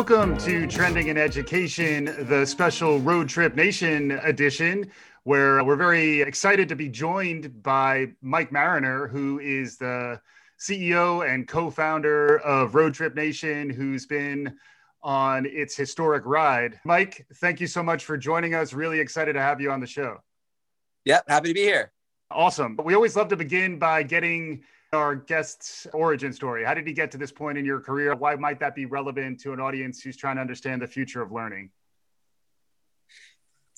Welcome to Trending in Education, the special Road Trip Nation edition, where uh, we're very excited to be joined by Mike Marriner, who is the CEO and co founder of Road Trip Nation, who's been on its historic ride. Mike, thank you so much for joining us. Really excited to have you on the show. Yep, happy to be here. Awesome. We always love to begin by getting our guest's origin story. How did he get to this point in your career? Why might that be relevant to an audience who's trying to understand the future of learning?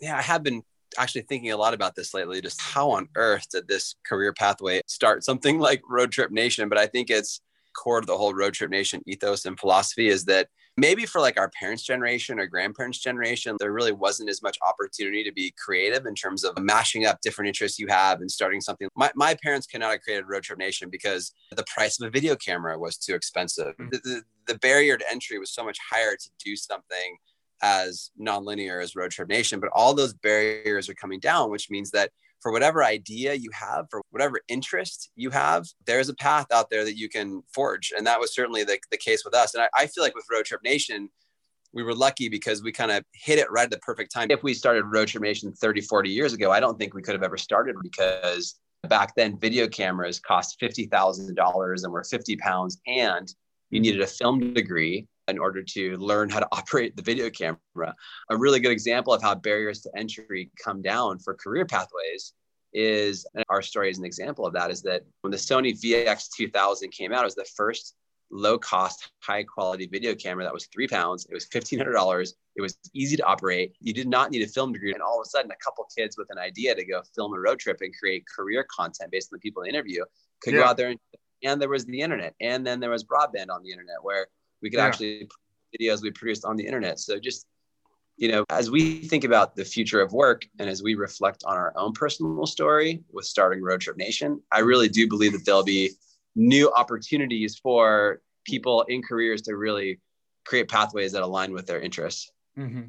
Yeah, I have been actually thinking a lot about this lately just how on earth did this career pathway start something like road trip nation but i think it's core to the whole road trip nation ethos and philosophy is that maybe for like our parents generation or grandparents generation there really wasn't as much opportunity to be creative in terms of mashing up different interests you have and starting something my, my parents could not have created road trip nation because the price of a video camera was too expensive mm-hmm. the, the, the barrier to entry was so much higher to do something as nonlinear as road trip nation but all those barriers are coming down which means that for whatever idea you have, for whatever interest you have, there's a path out there that you can forge. And that was certainly the, the case with us. And I, I feel like with Road Trip Nation, we were lucky because we kind of hit it right at the perfect time. If we started Road Trip Nation 30, 40 years ago, I don't think we could have ever started because back then video cameras cost $50,000 and were 50 pounds and you needed a film degree in order to learn how to operate the video camera. A really good example of how barriers to entry come down for career pathways is our story is an example of that is that when the Sony VX2000 came out, it was the first low cost, high quality video camera that was three pounds. It was $1,500. It was easy to operate. You did not need a film degree. And all of a sudden, a couple kids with an idea to go film a road trip and create career content based on the people they interview could yeah. go out there and, and there was the internet. And then there was broadband on the internet where we could yeah. actually videos we produced on the internet. So just you know, as we think about the future of work and as we reflect on our own personal story with starting Road Trip Nation, I really do believe that there'll be new opportunities for people in careers to really create pathways that align with their interests. Mm-hmm.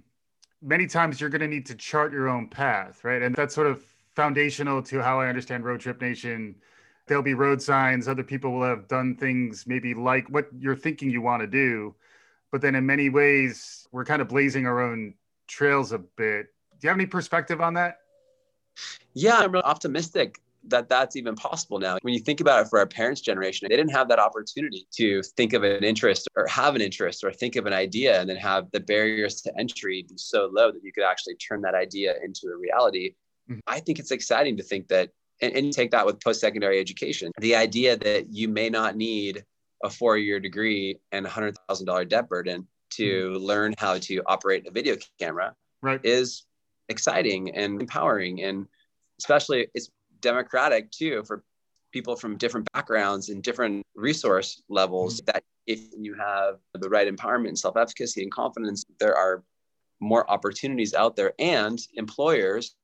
Many times you're going to need to chart your own path, right? And that's sort of foundational to how I understand Road Trip Nation there'll be road signs other people will have done things maybe like what you're thinking you want to do. But then in many ways we're kind of blazing our own trails a bit. Do you have any perspective on that? Yeah i'm really optimistic that that's even possible now. When you think about it for our parents generation they didn't have that opportunity to think of an interest or have an interest or think of an idea and then have the barriers to entry be so low that you could actually turn that idea into a reality. Mm-hmm. i think it's exciting to think that and, and take that with post-secondary education the idea that you may not need a four-year degree and a hundred thousand dollar debt burden to mm-hmm. learn how to operate a video camera right. is exciting and empowering and especially it's democratic too for people from different backgrounds and different resource levels mm-hmm. that if you have the right empowerment and self-efficacy and confidence there are more opportunities out there and employers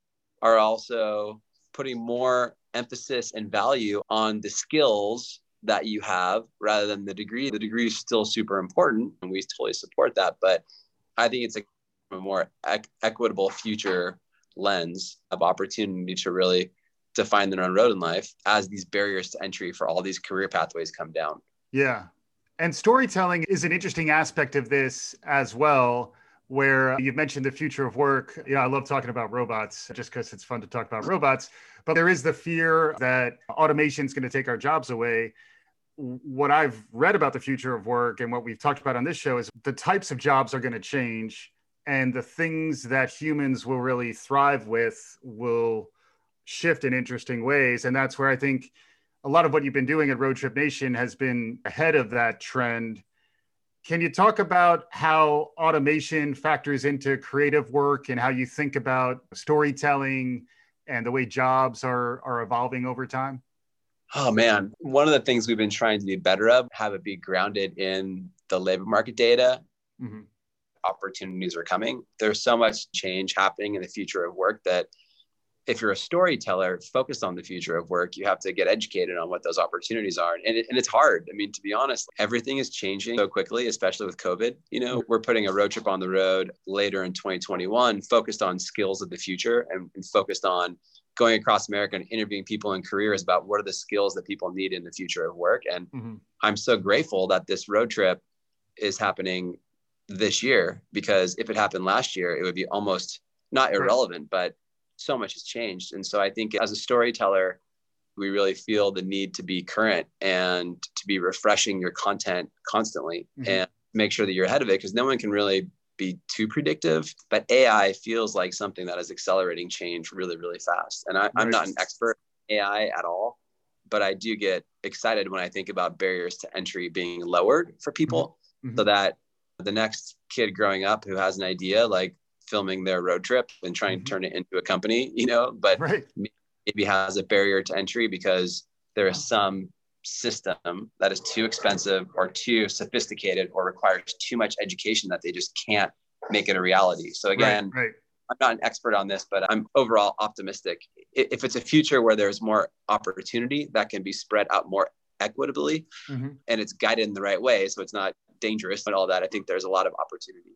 are also putting more emphasis and value on the skills that you have rather than the degree. The degree is still super important, and we totally support that. But I think it's a, more ec- equitable future lens of opportunity to really define their own road in life as these barriers to entry for all these career pathways come down. Yeah. And storytelling is an interesting aspect of this as well where you've mentioned the future of work. You know, I love talking about robots just because it's fun to talk about robots. But there is the fear that automation is going to take our jobs away. What I've read about the future of work and what we've talked about on this show is the types of jobs are going to change, and the things that humans will really thrive with will shift in interesting ways. And that's where I think a lot of what you've been doing at Road Trip Nation has been ahead of that trend can you talk about how automation factors into creative work and how you think about storytelling and the way jobs are, are evolving over time? Oh man, one of the things we've been trying to do better of, have it be grounded in the labor market data. Mm-hmm. Opportunities are coming. There's so much change happening in the future of work that if you're a storyteller focused on the future of work, you have to get educated on what those opportunities are. And, it, and it's hard. I mean, to be honest, everything is changing so quickly, especially with COVID. You know, we're putting a road trip on the road later in 2021, focused on skills of the future and, and focused on going across America and interviewing people in careers about what are the skills that people need in the future of work. And mm-hmm. I'm so grateful that this road trip is happening this year because if it happened last year, it would be almost not irrelevant, but so much has changed. And so I think as a storyteller, we really feel the need to be current and to be refreshing your content constantly mm-hmm. and make sure that you're ahead of it because no one can really be too predictive. But AI feels like something that is accelerating change really, really fast. And I, am not an expert AI at all, but I do get excited when I think about barriers to entry being lowered for people mm-hmm. so that the next kid growing up who has an idea like filming their road trip and trying mm-hmm. to turn it into a company, you know, but right. maybe has a barrier to entry because there is some system that is too expensive or too sophisticated or requires too much education that they just can't make it a reality. So again, right, right. I'm not an expert on this, but I'm overall optimistic. If it's a future where there's more opportunity that can be spread out more equitably mm-hmm. and it's guided in the right way, so it's not dangerous and all that, I think there's a lot of opportunity.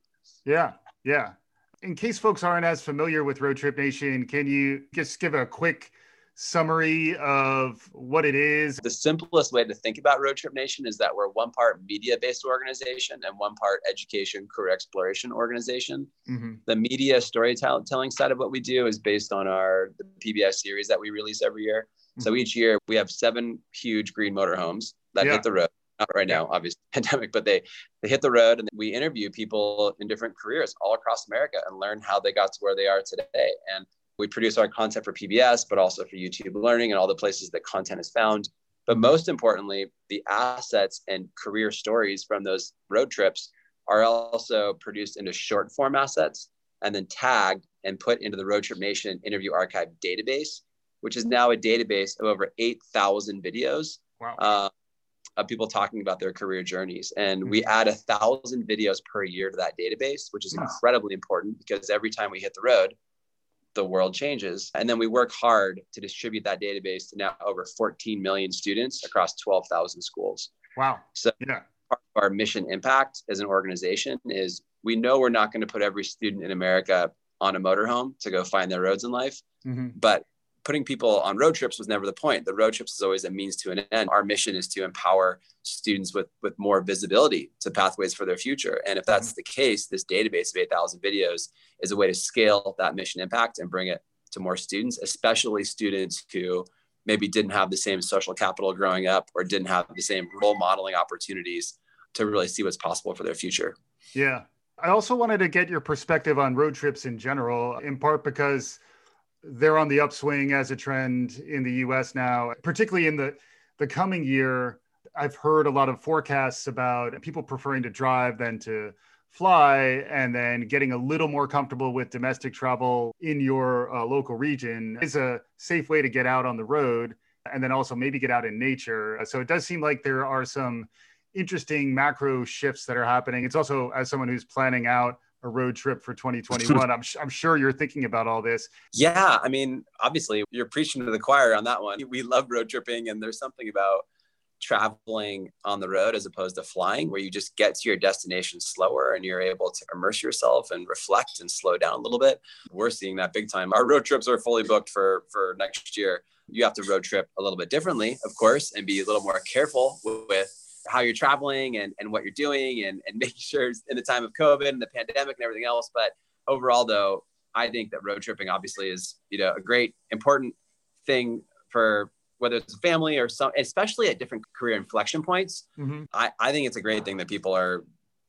Yeah, yeah. In case folks aren't as familiar with Road Trip Nation, can you just give a quick summary of what it is? The simplest way to think about Road Trip Nation is that we're one part media based organization and one part education, career exploration organization. Mm-hmm. The media storytelling side of what we do is based on our the PBS series that we release every year. Mm-hmm. So each year we have seven huge green motorhomes that yeah. hit the road. Not right now, obviously pandemic, but they they hit the road and we interview people in different careers all across America and learn how they got to where they are today. And we produce our content for PBS, but also for YouTube Learning and all the places that content is found. But most importantly, the assets and career stories from those road trips are also produced into short form assets and then tagged and put into the Road Trip Nation Interview Archive database, which is now a database of over 8,000 videos wow. uh, of people talking about their career journeys. And mm-hmm. we add a thousand videos per year to that database, which is incredibly important because every time we hit the road, the world changes. And then we work hard to distribute that database to now over 14 million students across 12,000 schools. Wow. So yeah. part of our mission impact as an organization is we know we're not going to put every student in America on a motorhome to go find their roads in life, mm-hmm. but putting people on road trips was never the point. The road trips is always a means to an end. Our mission is to empower students with with more visibility to pathways for their future. And if that's mm-hmm. the case, this database of 8,000 videos is a way to scale that mission impact and bring it to more students, especially students who maybe didn't have the same social capital growing up or didn't have the same role modeling opportunities to really see what's possible for their future. Yeah. I also wanted to get your perspective on road trips in general, in part because they're on the upswing as a trend in the US now, particularly in the, the coming year. I've heard a lot of forecasts about people preferring to drive than to fly and then getting a little more comfortable with domestic travel in your uh, local region is a safe way to get out on the road and then also maybe get out in nature. So it does seem like there are some interesting macro shifts that are happening. It's also, as someone who's planning out a road trip for 2021. I'm, I'm sure you're thinking about all this. Yeah. I mean, obviously, you're preaching to the choir on that one. We love road tripping, and there's something about traveling on the road as opposed to flying where you just get to your destination slower and you're able to immerse yourself and reflect and slow down a little bit we're seeing that big time our road trips are fully booked for for next year you have to road trip a little bit differently of course and be a little more careful with how you're traveling and, and what you're doing and, and making sure in the time of COVID and the pandemic and everything else. But overall, though, I think that road tripping obviously is, you know, a great, important thing for whether it's a family or some, especially at different career inflection points. Mm-hmm. I, I think it's a great thing that people are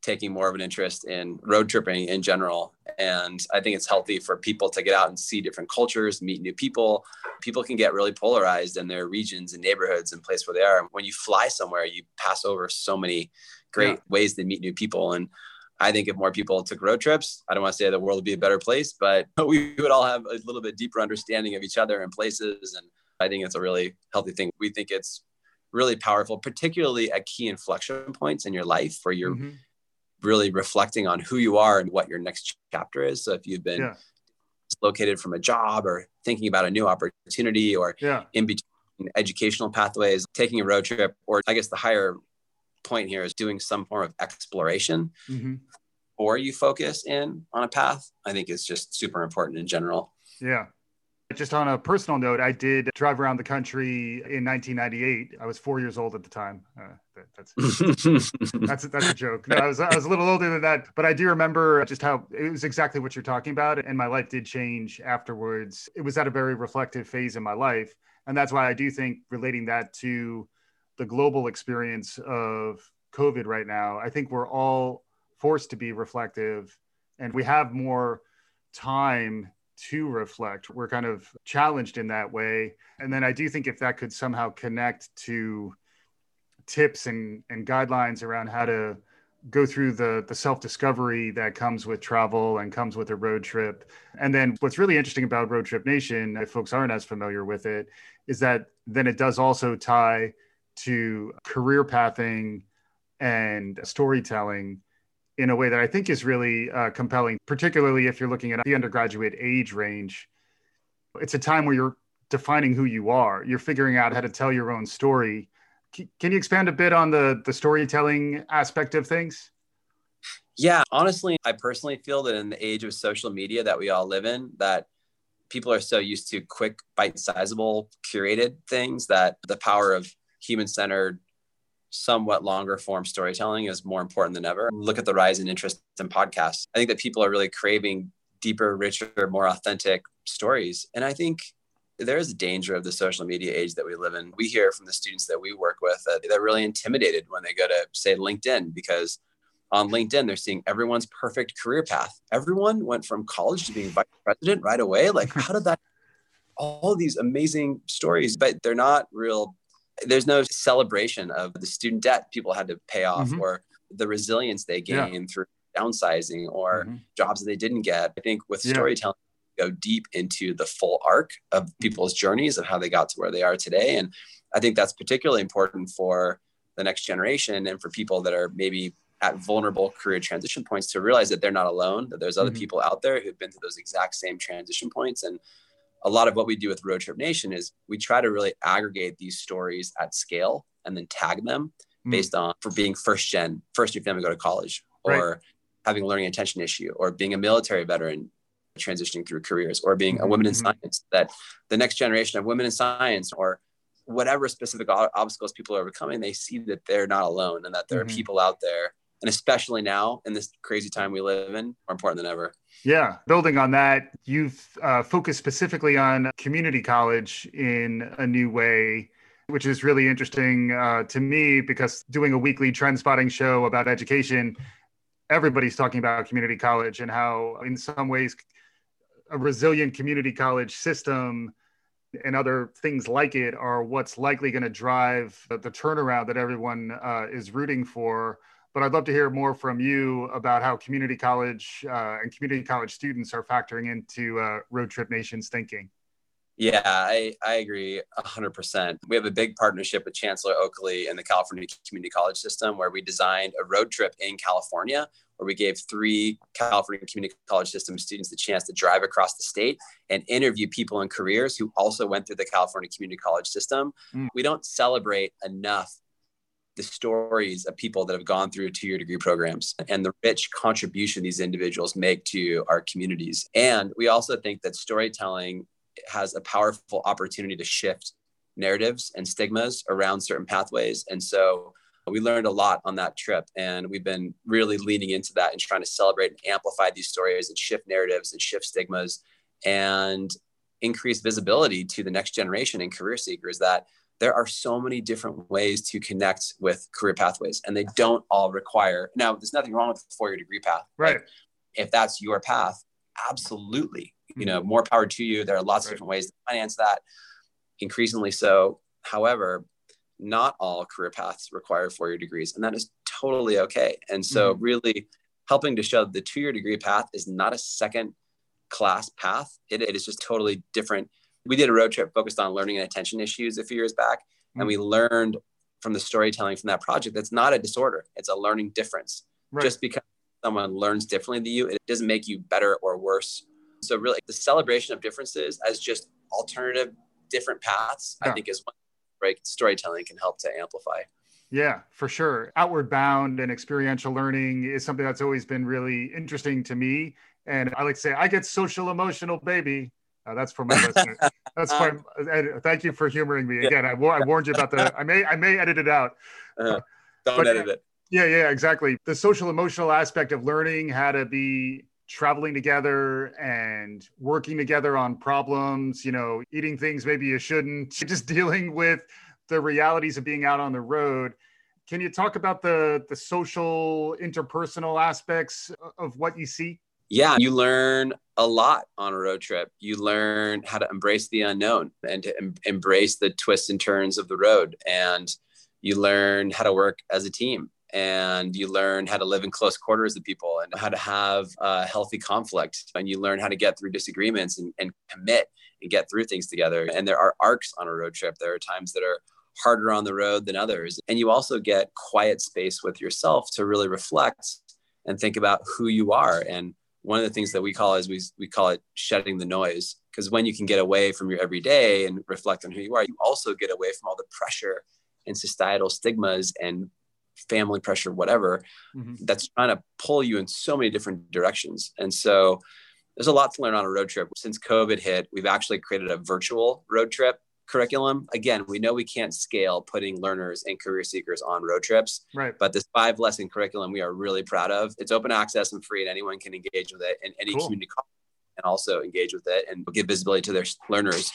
taking more of an interest in road tripping in general. And I think it's healthy for people to get out and see different cultures, meet new people. People can get really polarized in their regions and neighborhoods and place where they are. When you fly somewhere, you pass over so many great yeah. ways to meet new people. And I think if more people took road trips, I don't want to say the world would be a better place, but we would all have a little bit deeper understanding of each other and places. And I think it's a really healthy thing. We think it's really powerful, particularly at key inflection points in your life where you're mm-hmm really reflecting on who you are and what your next chapter is. So if you've been yeah. located from a job or thinking about a new opportunity or yeah. in between educational pathways, taking a road trip, or I guess the higher point here is doing some form of exploration mm-hmm. or you focus in on a path, I think is just super important in general. Yeah. Just on a personal note, I did drive around the country in 1998. I was four years old at the time. Uh, that, that's that's that's a joke. No, I was I was a little older than that, but I do remember just how it was exactly what you're talking about, and my life did change afterwards. It was at a very reflective phase in my life, and that's why I do think relating that to the global experience of COVID right now, I think we're all forced to be reflective, and we have more time to reflect. We're kind of challenged in that way. And then I do think if that could somehow connect to tips and, and guidelines around how to go through the, the self discovery that comes with travel and comes with a road trip. And then what's really interesting about Road Trip Nation, if folks aren't as familiar with it, is that then it does also tie to career pathing and storytelling in a way that I think is really uh, compelling, particularly if you're looking at the undergraduate age range. It's a time where you're defining who you are. You're figuring out how to tell your own story. C- can you expand a bit on the the storytelling aspect of things? Yeah, honestly, I personally feel that in the age of social media that we all live in, that people are so used to quick, bite-sizable, curated things that the power of human-centered somewhat longer form storytelling is more important than ever. Look at the rise in interest in podcasts. I think that people are really craving deeper, richer, more authentic stories. And I think there is a danger of the social media age that we live in. We hear from the students that we work with that they're really intimidated when they go to, say, LinkedIn, because on LinkedIn, they're seeing everyone's perfect career path. Everyone went from college to being vice president right away. Like, how did that? All these amazing stories, but they're not real there's no celebration of the student debt people had to pay off mm-hmm. or the resilience they gained yeah. through downsizing or mm-hmm. jobs that they didn't get. I think with yeah. storytelling, go deep into the full arc of people's journeys of how they got to where they are today. And I think that's particularly important for the next generation and for people that are maybe at vulnerable career transition points to realize that they're not alone, that there's other mm-hmm. people out there who've been through those exact same transition points and a lot of what we do with Road Trip Nation is we try to really aggregate these stories at scale and then tag them mm. based on for being first gen, first your family go to college, or right. having a learning attention issue, or being a military veteran transitioning through careers, or being a woman in mm-hmm. science. That the next generation of women in science, or whatever specific obstacles people are overcoming, they see that they're not alone and that there mm-hmm. are people out there and especially now in this crazy time we live in, more important than ever. Yeah, building on that, you've uh, focused specifically on community college in a new way, which is really interesting uh, to me because doing a weekly trend spotting show about education, everybody's talking about community college and how, in some ways, a resilient community college system and other things like it are what's likely going to drive the, the turnaround that everyone uh, is rooting for but I'd love to hear more from you about how community college uh, and community college students are factoring into uh, Road Trip Nation's thinking. Yeah, I, I agree 100%. We have a big partnership with Chancellor Oakley and the California Community College System where we designed a road trip in California where we gave three California Community College System students the chance to drive across the state and interview people in careers who also went through the California Community College System. Mm. We don't celebrate enough the stories of people that have gone through two-year degree programs and the rich contribution these individuals make to our communities. And we also think that storytelling has a powerful opportunity to shift narratives and stigmas around certain pathways. And so we learned a lot on that trip and we've been really leaning into that and trying to celebrate and amplify these stories and shift narratives and shift stigmas and increase visibility to the next generation and career seekers that there are so many different ways to connect with career pathways and they don't all require now there's nothing wrong with a four-year degree path. Right. like, if that's your path absolutely you know mm-hmm. more power to you. There are lots right. of different ways to finance that. Increasingly so. However not all career paths require four-year degrees and that is totally okay. And so mm-hmm. really helping to show the two-year degree path is not a second class path. It, it is just totally different we did a road trip focused on learning and attention issues a few years back mm-hmm. and we learned from the storytelling from that project that's not a disorder it's a learning difference right. just because someone learns differently than you it doesn't make you better or worse so really the celebration of differences as just alternative different paths yeah. i think is one storytelling can help to amplify yeah, for sure. Outward bound and experiential learning is something that's always been really interesting to me. And I like to say, I get social emotional, baby Uh, that's for my listeners. That's fine. Thank you for humoring me again. I, I warned you about the. I may I may edit it out. Uh, don't but, edit it. Yeah, yeah, exactly. The social emotional aspect of learning how to be traveling together and working together on problems, you know, eating things maybe you shouldn't, just dealing with the realities of being out on the road. Can you talk about the the social interpersonal aspects of what you see? Yeah, you learn a lot on a road trip. You learn how to embrace the unknown and to em- embrace the twists and turns of the road. And you learn how to work as a team. And you learn how to live in close quarters with people and how to have a healthy conflict. And you learn how to get through disagreements and, and commit and get through things together. And there are arcs on a road trip. There are times that are harder on the road than others. And you also get quiet space with yourself to really reflect and think about who you are and one of the things that we call is we, we call it shedding the noise because when you can get away from your everyday and reflect on who you are you also get away from all the pressure and societal stigmas and family pressure, whatever, mm-hmm. that's trying to pull you in so many different directions. And so there's a lot to learn on a road trip. Since COVID hit, we've actually created a virtual road trip curriculum. Again, we know we can't scale putting learners and career seekers on road trips. Right. But this five lesson curriculum we are really proud of. It's open access and free, and anyone can engage with it in any cool. community college and also engage with it and give visibility to their learners.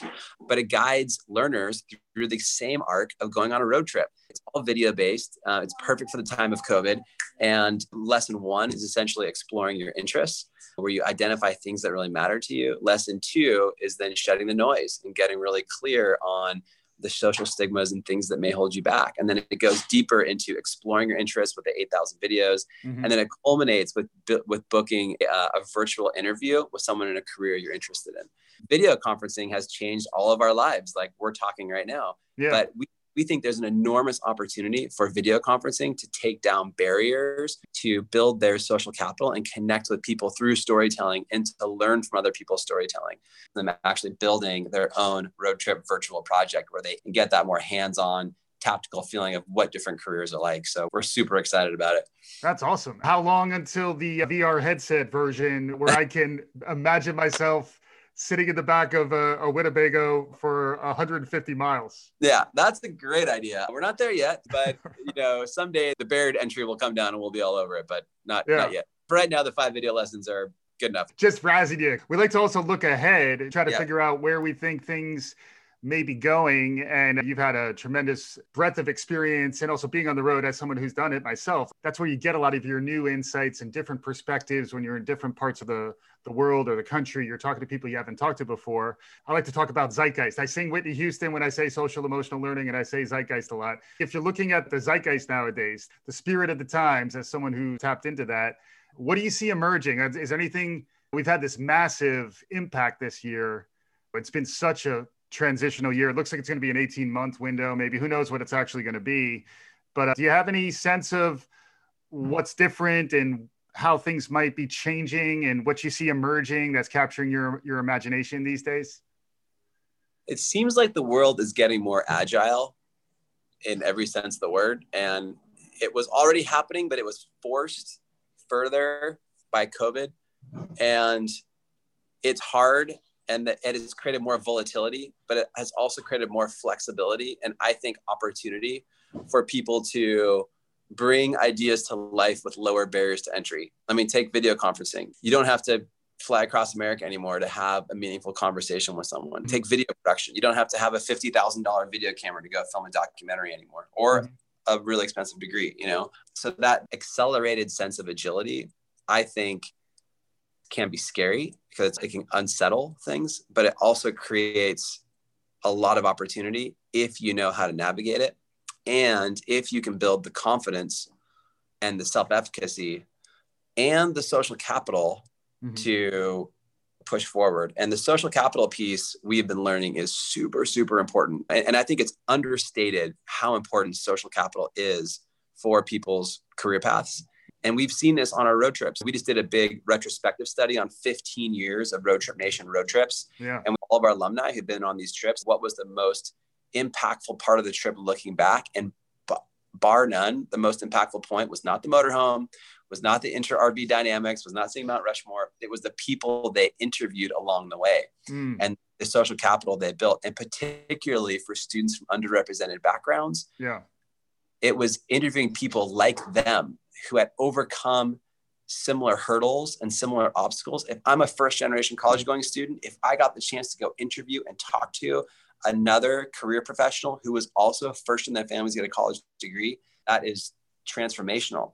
But it guides learners through the same arc of going on a road trip. It's all video based. Uh, it's perfect for the time of COVID. And lesson one is essentially exploring your interests, where you identify things that really matter to you. Lesson two is then shedding the noise and getting really clear on the social stigmas and things that may hold you back. And then it goes deeper into exploring your interests with the 8,000 videos. Mm-hmm. And then it culminates with, with booking a, a virtual interview with someone in a career you're interested in. Video conferencing has changed all of our lives. Like we're talking right now, yeah. but we we think there's an enormous opportunity for video conferencing to take down barriers, to build their social capital and connect with people through storytelling and to learn from other people's storytelling. Them actually building their own road trip virtual project where they can get that more hands on tactical feeling of what different careers are like. So we're super excited about it. That's awesome. How long until the uh, VR headset version where I can imagine myself sitting in the back of a, a, Winnebago for 150 miles. Yeah, that's a great idea. We're not there yet, but you know, someday the buried entry will come down and we'll be all over it, but not yeah. not yet. For right now, the five video lessons are good enough. Just razzing you. We like to also look ahead and try to yeah. figure out where we think things may be going. And you've had a tremendous breadth of experience and also being on the road as someone who's done it myself. That's where you get a lot of your new insights and different perspectives when you're in different parts of the, the world or the country. You're talking to people you haven't talked to before. I like to talk about zeitgeist. I sing Whitney Houston when I say social emotional learning, and I say zeitgeist a lot. If you're looking at the zeitgeist nowadays, the spirit of the times, as someone who tapped into that, what do you see emerging? Is there anything? We've had this massive impact this year. But it's been such a transitional year. It looks like it's going to be an 18 month window, maybe. Who knows what it's actually going to be? But uh, do you have any sense of what's different and how things might be changing and what you see emerging that's capturing your your imagination these days? It seems like the world is getting more agile in every sense of the word, and it was already happening, but it was forced further by COVID, and it's hard and that it has created more volatility, but it has also created more flexibility and I think opportunity for people to bring ideas to life with lower barriers to entry. I mean, take video conferencing. You don't have to fly across America anymore to have a meaningful conversation with someone. Take video production. You don't have to have a $50,000 video camera to go film a documentary anymore or mm-hmm. a really expensive degree, you know? So that accelerated sense of agility, I think can be scary because it can unsettle things, but it also creates a lot of opportunity if you know how to navigate it and if you can build the confidence and the self-efficacy and the social capital mm-hmm. to push forward. And the social capital piece we've been learning is super super important. And, and i think it's understated how important social capital is for people's career paths and we've seen this on our road trips. We just did a big retrospective study on 15 years of Road Trip Nation road trips. Yeah. And all of our alumni who've been on these trips, what was the most impactful part of the trip looking back? And bar none, the most impactful point was not the motorhome, was not the inter RV dynamics, was not seeing Mount Rushmore. It was the people they interviewed along the way mm. and the social capital they built, and particularly for students from underrepresented backgrounds. Yeah. It was interviewing people like them who had overcome similar hurdles and similar obstacles. If I'm a first generation college going student, if I got the chance to go interview and talk to another career professional who was also first in their family to get a college degree, that is transformational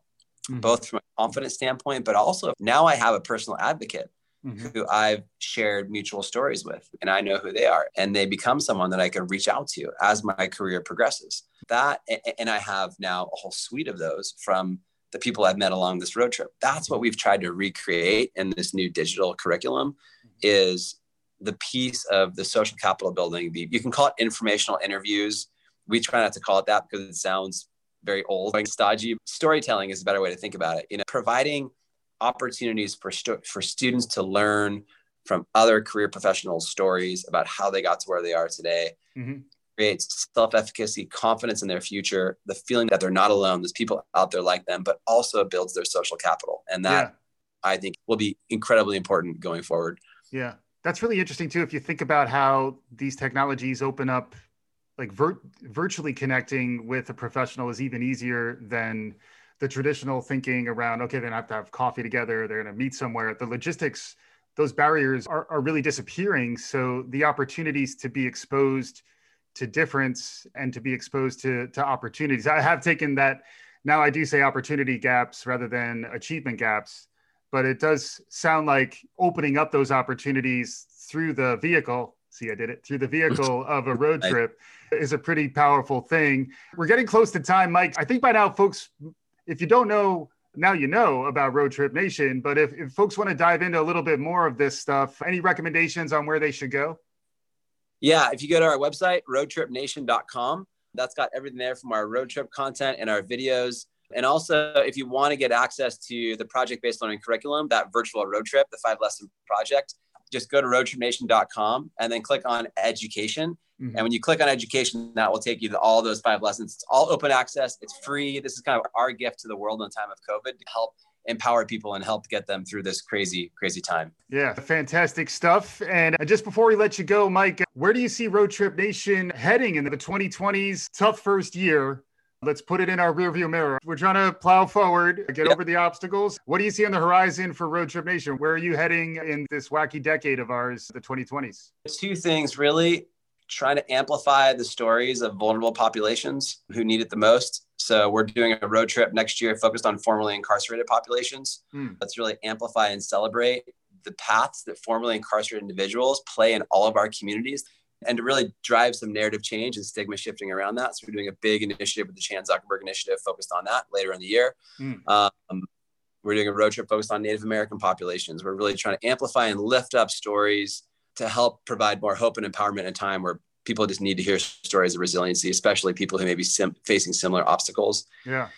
mm-hmm. both from a confidence standpoint, but also now I have a personal advocate mm-hmm. who I've shared mutual stories with, and I know who they are, and they become someone that I can reach out to as my career progresses. That, and I have now a whole suite of those from the people I've met along this road trip. That's what we've tried to recreate in this new digital curriculum mm-hmm. is the piece of the social capital building. The, you can call it informational interviews. We try not to call it that because it sounds very old, like stodgy. Storytelling is a better way to think about it. You know, providing opportunities for stu- for students to learn from other career professionals' stories about how they got to where they are today. Mm-hmm. Creates self efficacy, confidence in their future, the feeling that they're not alone. There's people out there like them, but also builds their social capital. And that yeah. I think will be incredibly important going forward. Yeah. That's really interesting too. If you think about how these technologies open up like vir- virtually connecting with a professional is even easier than the traditional thinking around okay they're gonna have to have coffee together they're going to meet somewhere the logistics those barriers are, are really disappearing so the opportunities to be exposed to difference and to be exposed to, to opportunities. I have taken that now i do say opportunity gaps rather than achievement gaps but it does sound like opening up those opportunities through the vehicle see i did it through the vehicle of a road trip is a pretty powerful thing. We're getting close to time mike. I think by now folks if you don't know now you know about road trip nation but if, if folks want to dive into a little bit more of this stuff any recommendations on where they should go yeah if you go to our website roadtripnation.com that's got everything there from our road trip content and our videos and also, if you want to get access to the project based learning curriculum, that virtual road trip, the five lesson project, just go to roadtripnation.com and then click on education. Mm-hmm. And when you click on education, that will take you to all those five lessons. It's all open access, it's free. This is kind of our gift to the world in the time of COVID to help empower people and help get them through this crazy, crazy time. Yeah, fantastic stuff. And uh, just before we let you go, Mike, uh, where do you see Road Trip Nation heading in the 2020s? Tough first year. Let's put it in our rearview mirror. We're trying to plow forward, get yep. over the obstacles. What do you see on the horizon for Road Trip Nation? Where are you heading in this wacky decade of ours, the 2020s? Two things really trying to amplify the stories of vulnerable populations who need it the most. So we're doing a road trip next year focused on formerly incarcerated populations. Hmm. Let's really amplify and celebrate the paths that formerly incarcerated individuals play in all of our communities and to really drive some narrative change and stigma shifting around that. So we're doing a big initiative with the Chan Zuckerberg Initiative focused on that later in the year. Mm. Um, we're doing a road trip focused on Native American populations. We're really trying to amplify and lift up stories to help provide more hope and empowerment in a time where people just need to hear stories of resiliency, especially people who may be sim- facing similar obstacles. Yeah.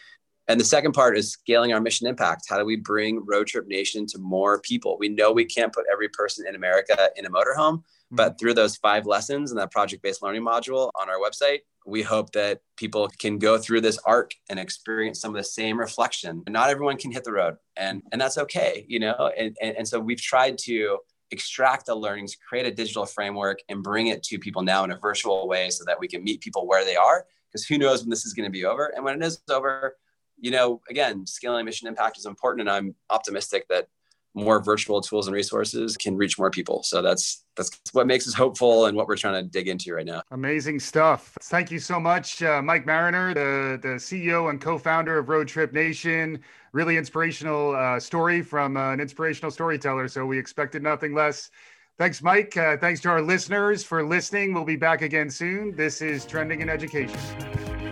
And the second part is scaling our mission impact. How do we bring Road Trip Nation to more people? We know we can't put every person in America in a motorhome, but mm-hmm. through those five lessons and that project based learning module on our website, we hope that people can go through this arc and experience some of the same reflection. Not everyone can hit the road, and, and that's okay, you know? And, and, and so we've tried to extract the learnings, create a digital framework, and bring it to people now in a virtual way so that we can meet people where they are. Because who knows when this is going to be over? And when it is over, you know, again, scaling mission impact is important, and I'm optimistic that more virtual tools and resources can reach more people. So that's that's what makes us hopeful and what we're trying to dig into right now. Amazing stuff. Thank you so much, uh, Mike Marriner, the the CEO and co-founder of Road Trip Nation. Really inspirational uh, story from uh, an inspirational storyteller. So we expected nothing less. Thanks, Mike. Uh, thanks to our listeners for listening. We'll be back again soon. This is Trending in Education.